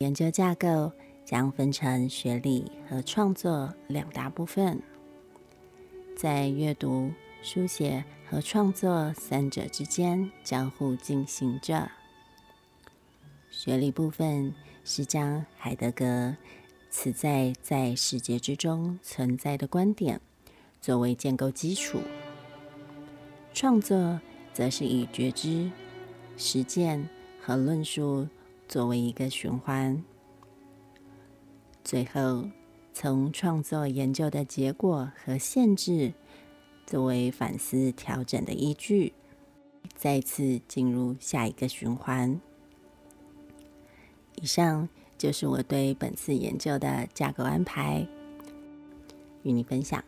研究架构将分成学理和创作两大部分，在阅读、书写和创作三者之间交互进行着。学理部分是将海德格此在在世界之中存在的观点作为建构基础，创作则是以觉知、实践和论述作为一个循环，最后从创作研究的结果和限制作为反思调整的依据，再次进入下一个循环。以上就是我对本次研究的架构安排，与你分享。